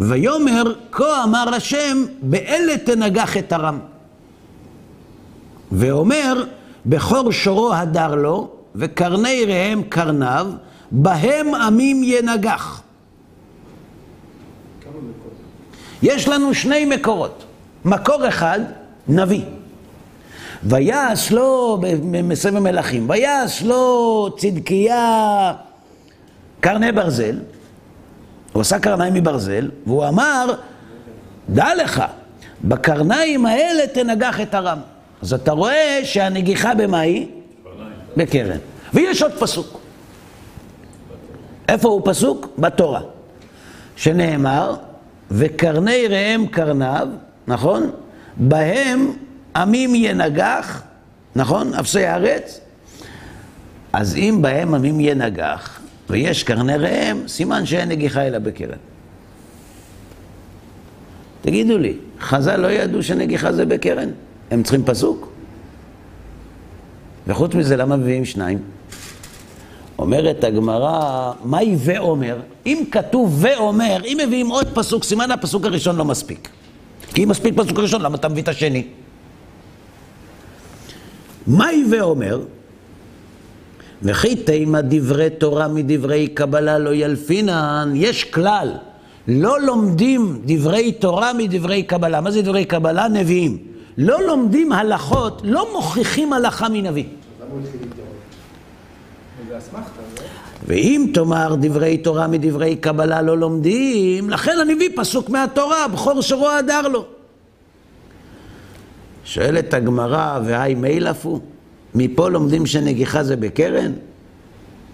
ויאמר, כה אמר השם, באלה תנגח את הרם. ואומר, בכור שורו הדר לו, וקרני ראם קרניו, בהם עמים ינגח. יש לנו שני מקורות. מקור אחד, נביא. ויעש לו, בספר מלכים, ויעש לו צדקיה קרני ברזל, הוא עשה קרניים מברזל, והוא אמר, דע לך, בקרניים האלה תנגח את הרם. אז אתה רואה שהנגיחה במה היא? בקרן. ויש עוד פסוק. איפה הוא פסוק? בתורה. שנאמר, וקרני ראם קרניו, נכון? בהם עמים ינגח, נכון? אפסי הארץ. אז אם בהם עמים ינגח, ויש קרני ראם, סימן שאין נגיחה אלא בקרן. תגידו לי, חז"ל לא ידעו שנגיחה זה בקרן? הם צריכים פסוק? וחוץ מזה, למה מביאים שניים? אומרת הגמרא, מהי ואומר? אם כתוב ואומר, אם מביאים עוד פסוק, סימן הפסוק הראשון לא מספיק. כי אם מספיק פסוק ראשון, למה אתה מביא את השני? מהי ואומר? וכי תימא דברי תורה מדברי קבלה לא ילפינן, יש כלל, לא לומדים דברי תורה מדברי קבלה. מה זה דברי קבלה? נביאים. לא לומדים הלכות, לא מוכיחים הלכה מנביא. ואם תאמר דברי תורה מדברי קבלה לא לומדים, לכן אני מביא פסוק מהתורה, בכור שרו הדר לו. שואלת הגמרא, והי מילפו? מפה לומדים שנגיחה זה בקרן?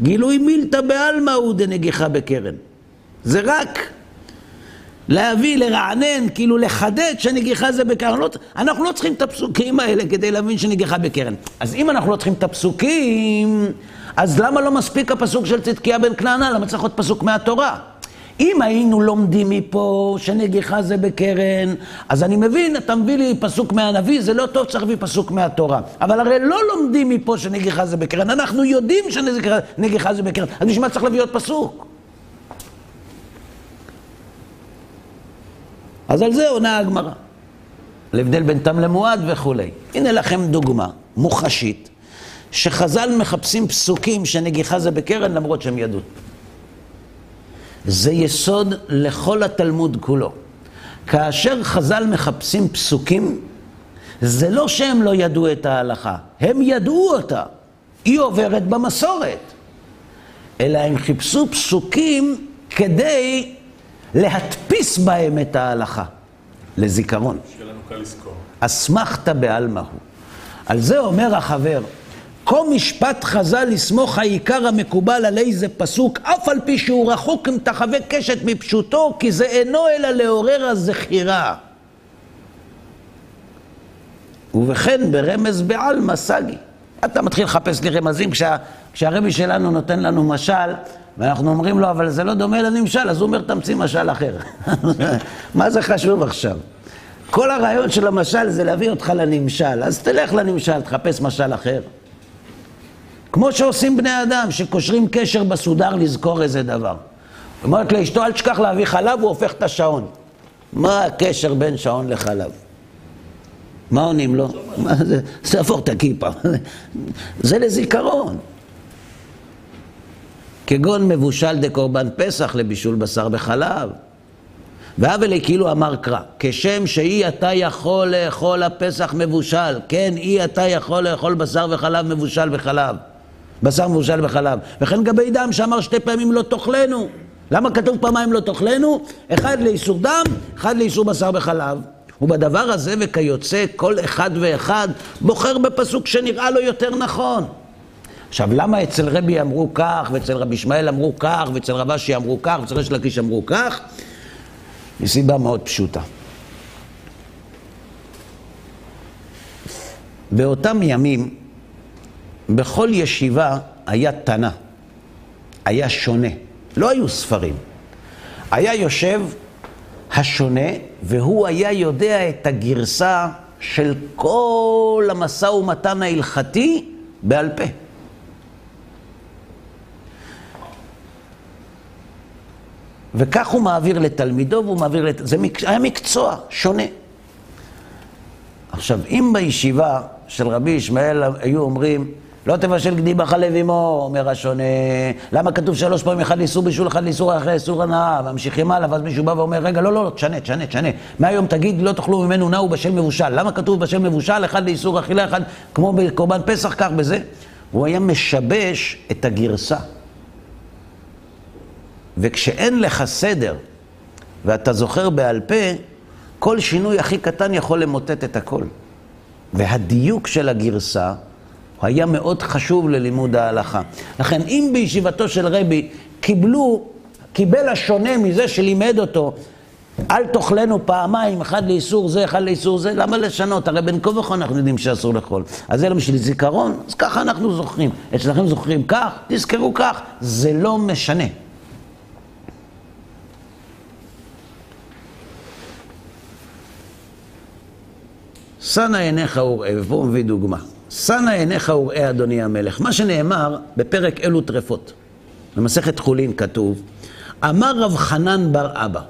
גילוי מילתא בעלמא הוא דנגיחה בקרן. זה רק להביא, לרענן, כאילו לחדד שנגיחה זה בקרן. לא, אנחנו לא צריכים את הפסוקים האלה כדי להבין שנגיחה בקרן. אז אם אנחנו לא צריכים את הפסוקים, אז למה לא מספיק הפסוק של צדקיה בן כנענה? למה צריך עוד פסוק מהתורה? אם היינו לומדים מפה שנגיחה זה בקרן, אז אני מבין, אתה מביא לי פסוק מהנביא, זה לא טוב, צריך להביא פסוק מהתורה. אבל הרי לא לומדים מפה שנגיחה זה בקרן, אנחנו יודעים שנגיחה זה בקרן, אז בשביל מה צריך להביא עוד פסוק? אז על זה עונה הגמרא. על הבדל בין תם למועד וכולי. הנה לכם דוגמה מוחשית, שחז"ל מחפשים פסוקים שנגיחה זה בקרן למרות שהם ידעו. זה יסוד לכל התלמוד כולו. כאשר חז"ל מחפשים פסוקים, זה לא שהם לא ידעו את ההלכה, הם ידעו אותה. היא עוברת במסורת. אלא הם חיפשו פסוקים כדי להדפיס בהם את ההלכה. לזיכרון. שיהיה לנו קל לזכור. אסמכתא בעלמא הוא. על זה אומר החבר, כה משפט חז"ל לסמוך העיקר המקובל על איזה פסוק, אף על פי שהוא רחוק אם תחווה קשת מפשוטו, כי זה אינו אלא לעורר הזכירה. ובכן ברמז בעלמא סגי. אתה מתחיל לחפש לי רמזים כשה, כשהרבי שלנו נותן לנו משל, ואנחנו אומרים לו, אבל זה לא דומה לנמשל, אז הוא אומר, תמציא משל אחר. מה זה חשוב עכשיו? כל הרעיון של המשל זה להביא אותך לנמשל, אז תלך לנמשל, תחפש משל אחר. כמו שעושים בני אדם, שקושרים קשר בסודר לזכור איזה דבר. אומרת לאשתו, אל תשכח להביא חלב, הוא הופך את השעון. מה הקשר בין שעון לחלב? מה עונים לו? מה זה? ספור את הכיפה. זה לזיכרון. כגון מבושל דקורבן פסח לבישול בשר בחלב. ואבלי כאילו אמר קרא, כשם שאי אתה יכול לאכול הפסח מבושל, כן, אי אתה יכול לאכול בשר וחלב מבושל בחלב. בשר מבושל בחלב. וכן גבי דם שאמר שתי פעמים לא תאכלנו. למה כתוב פעמיים לא תאכלנו? אחד לאיסור דם, אחד לאיסור בשר בחלב. ובדבר הזה וכיוצא כל אחד ואחד בוחר בפסוק שנראה לו יותר נכון. עכשיו, למה אצל רבי אמרו כך, ואצל רבי ישמעאל אמרו כך, ואצל רב אשי אמרו כך, ואצל ריש לקיש אמרו כך? מסיבה מאוד פשוטה. באותם ימים, בכל ישיבה היה תנא, היה שונה, לא היו ספרים. היה יושב השונה, והוא היה יודע את הגרסה של כל המשא ומתן ההלכתי בעל פה. וכך הוא מעביר לתלמידו והוא מעביר לת... זה מק... היה מקצוע שונה. עכשיו, אם בישיבה של רבי ישמעאל היו אומרים, לא תבשל גדי בחלב עמו, אומר השונה, למה כתוב שלוש פעמים אחד לאיסור בישול, אחד לאיסור אחרי איסור הנאה, ממשיכים הלאה, ואז מישהו בא ואומר, רגע, לא, לא, לא, תשנה, תשנה, תשנה. מהיום תגיד, לא תאכלו ממנו נאו בשל מבושל. למה כתוב בשל מבושל, אחד לאיסור אכילה, אחד כמו בקורבן פסח, כך בזה? הוא היה משבש את הגרסה. וכשאין לך סדר, ואתה זוכר בעל פה, כל שינוי הכי קטן יכול למוטט את הכל. והדיוק של הגרסה היה מאוד חשוב ללימוד ההלכה. לכן, אם בישיבתו של רבי קיבלו, קיבל השונה מזה שלימד אותו, אל תאכלנו פעמיים, אחד לאיסור זה, אחד לאיסור זה, למה לשנות? הרי בין כה וכה אנחנו יודעים שאסור לאכול. אז זה לא בשביל זיכרון, אז ככה אנחנו זוכרים. אצלכם זוכרים כך, תזכרו כך, זה לא משנה. שנא עיניך וראה, ופה הוא מביא דוגמה. שנא עיניך וראה, אדוני המלך. מה שנאמר בפרק אלו טרפות. במסכת חולין כתוב, אמר רב חנן בר אבא,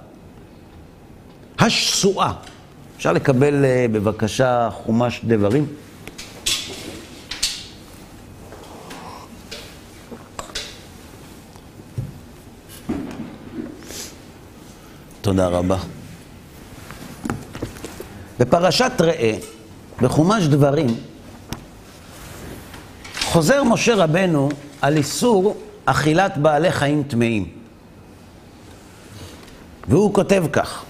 השסועה. אפשר לקבל אה, בבקשה חומש דברים? תודה רבה. בפרשת ראה, בחומש דברים, חוזר משה רבנו על איסור אכילת בעלי חיים טמאים. והוא כותב כך: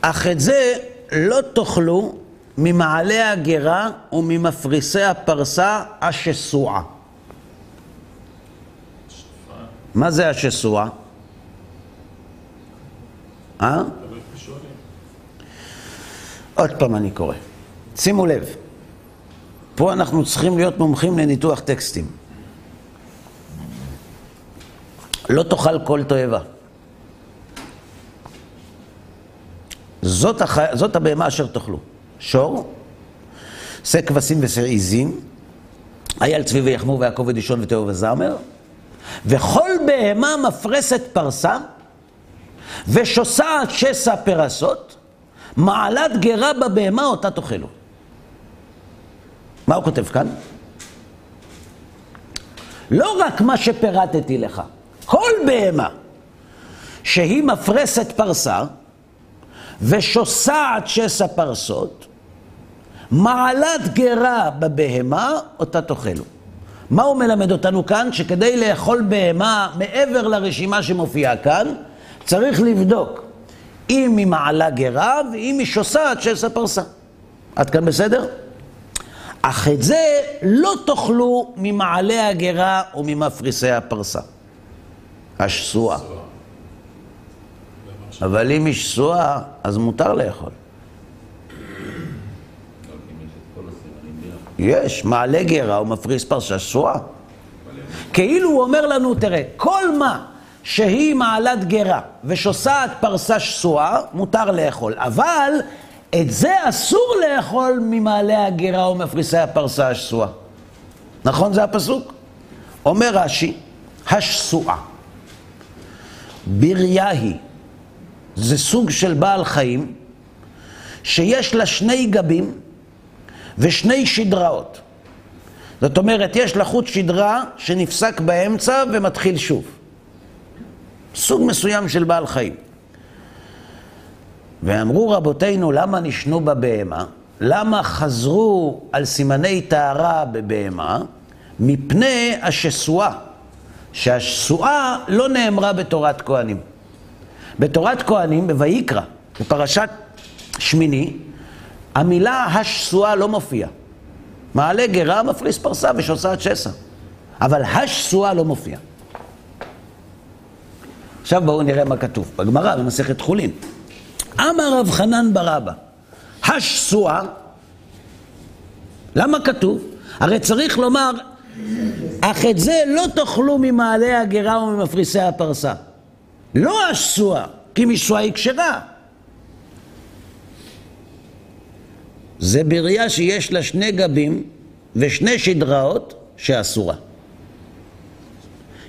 אך את זה לא תאכלו ממעלה הגרה וממפריסי הפרסה השסועה. מה זה השסועה? אה? עוד פעם אני קורא. שימו לב, פה אנחנו צריכים להיות מומחים לניתוח טקסטים. לא תאכל כל תועבה. זאת, הח... זאת הבהמה אשר תאכלו. שור, שא כבשים ושא עיזים, אייל צבי ויחמור ויעקב ודישון ותאו וזמר, וכל בהמה מפרסת פרסה, ושוסעת שסע פרסות, מעלת גרה בבהמה אותה תאכלו. מה הוא כותב כאן? לא רק מה שפירטתי לך, כל בהמה שהיא מפרסת פרסה, ושוסעת שסע פרסות, מעלת גרה בבהמה, אותה תאכלו. מה הוא מלמד אותנו כאן? שכדי לאכול בהמה מעבר לרשימה שמופיעה כאן, צריך לבדוק אם היא מעלה גרה ואם היא שוסעת שסע פרסה. עד כאן בסדר? אך את זה לא תאכלו ממעלה הגרה וממפריסי הפרסה. השסועה. אבל אם היא שסועה, אז מותר לאכול. יש, מעלה גרה ומפריס פרסה שסועה. כאילו הוא אומר לנו, תראה, כל מה שהיא מעלת גרה ושוסעת פרסה שסועה, מותר לאכול. אבל את זה אסור לאכול ממעלה הגרה ומפריסי הפרסה השסועה. נכון זה הפסוק? אומר רש"י, השסועה. בריה היא. זה סוג של בעל חיים שיש לה שני גבים ושני שדראות. זאת אומרת, יש לה חוט שדרה שנפסק באמצע ומתחיל שוב. סוג מסוים של בעל חיים. ואמרו רבותינו, למה נשנו בבהמה? למה חזרו על סימני טהרה בבהמה? מפני השסועה. שהשסועה לא נאמרה בתורת כהנים. בתורת כהנים, בויקרא, בפרשת שמיני, המילה השסועה לא מופיעה. מעלה גרה, מפריס פרסה ושוסעת שסע. אבל השסועה לא מופיעה. עכשיו בואו נראה מה כתוב. בגמרא, במסכת חולין. אמר רב חנן ברבא, השסועה, למה כתוב? הרי צריך לומר, אך את זה לא תאכלו ממעלה הגרה וממפריסי הפרסה. לא השסועה, כי משסועה היא כשרה. זה בריאה שיש לה שני גבים ושני שדראות שאסורה.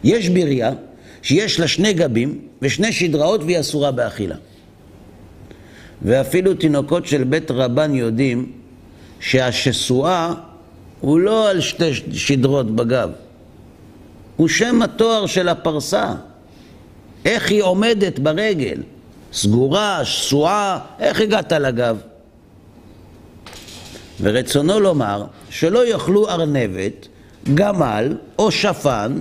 יש בריאה שיש לה שני גבים ושני שדראות והיא אסורה באכילה. ואפילו תינוקות של בית רבן יודעים שהשסועה הוא לא על שתי שדרות בגב, הוא שם התואר של הפרסה. איך היא עומדת ברגל, סגורה, שסועה, איך הגעת לגב? ורצונו לומר שלא יאכלו ארנבת, גמל או שפן,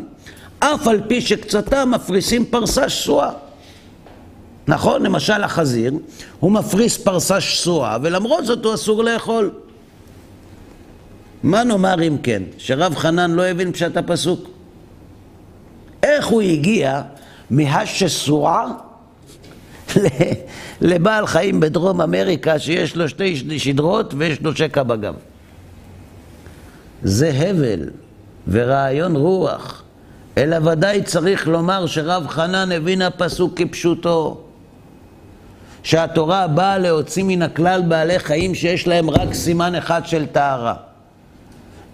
אף על פי שקצתם מפריסים פרסה שסועה. נכון, למשל החזיר, הוא מפריס פרסה שסועה, ולמרות זאת הוא אסור לאכול. מה נאמר אם כן, שרב חנן לא הבין פשט הפסוק? איך הוא הגיע מהשסועה לבעל חיים בדרום אמריקה שיש לו שתי שדרות ויש לו שקע בגב? זה הבל ורעיון רוח, אלא ודאי צריך לומר שרב חנן הבין הפסוק כפשוטו. שהתורה באה להוציא מן הכלל בעלי חיים שיש להם רק סימן אחד של טהרה.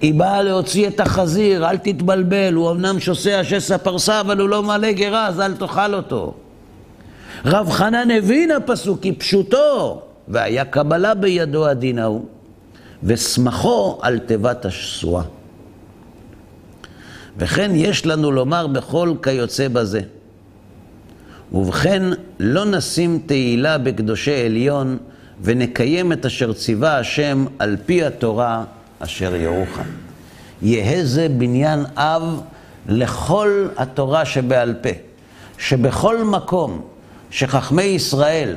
היא באה להוציא את החזיר, אל תתבלבל, הוא אמנם שוסע שסע פרסה, אבל הוא לא מלא גרה, אז אל תאכל אותו. רב חנן הבין הפסוק כפשוטו, והיה קבלה בידו הדין ההוא, ושמחו על תיבת השסועה. וכן יש לנו לומר בכל כיוצא בזה. ובכן, לא נשים תהילה בקדושי עליון, ונקיים את אשר ציווה השם על פי התורה אשר ירוחם. יהא זה בניין אב לכל התורה שבעל פה, שבכל מקום שחכמי ישראל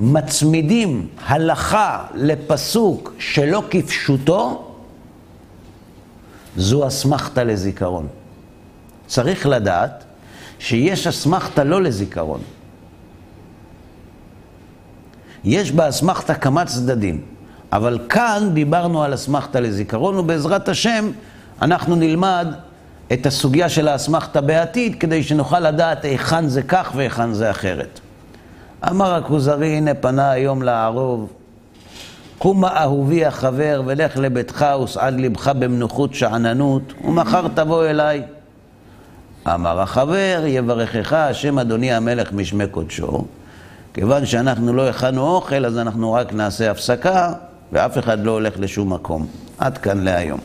מצמידים הלכה לפסוק שלא כפשוטו, זו אסמכתה לזיכרון. צריך לדעת שיש אסמכתה לא לזיכרון. יש באסמכתה כמה צדדים, אבל כאן דיברנו על אסמכתה לזיכרון, ובעזרת השם אנחנו נלמד את הסוגיה של האסמכתה בעתיד, כדי שנוכל לדעת היכן זה כך והיכן זה אחרת. אמר הכוזרי, הנה פנה היום לערוב, קומה אהובי החבר ולך לביתך וסעד לבך במנוחות שאננות, ומחר תבוא אליי. אמר החבר, יברכך השם אדוני המלך משמי קודשו. כיוון שאנחנו לא הכנו אוכל, אז אנחנו רק נעשה הפסקה, ואף אחד לא הולך לשום מקום. עד כאן להיום.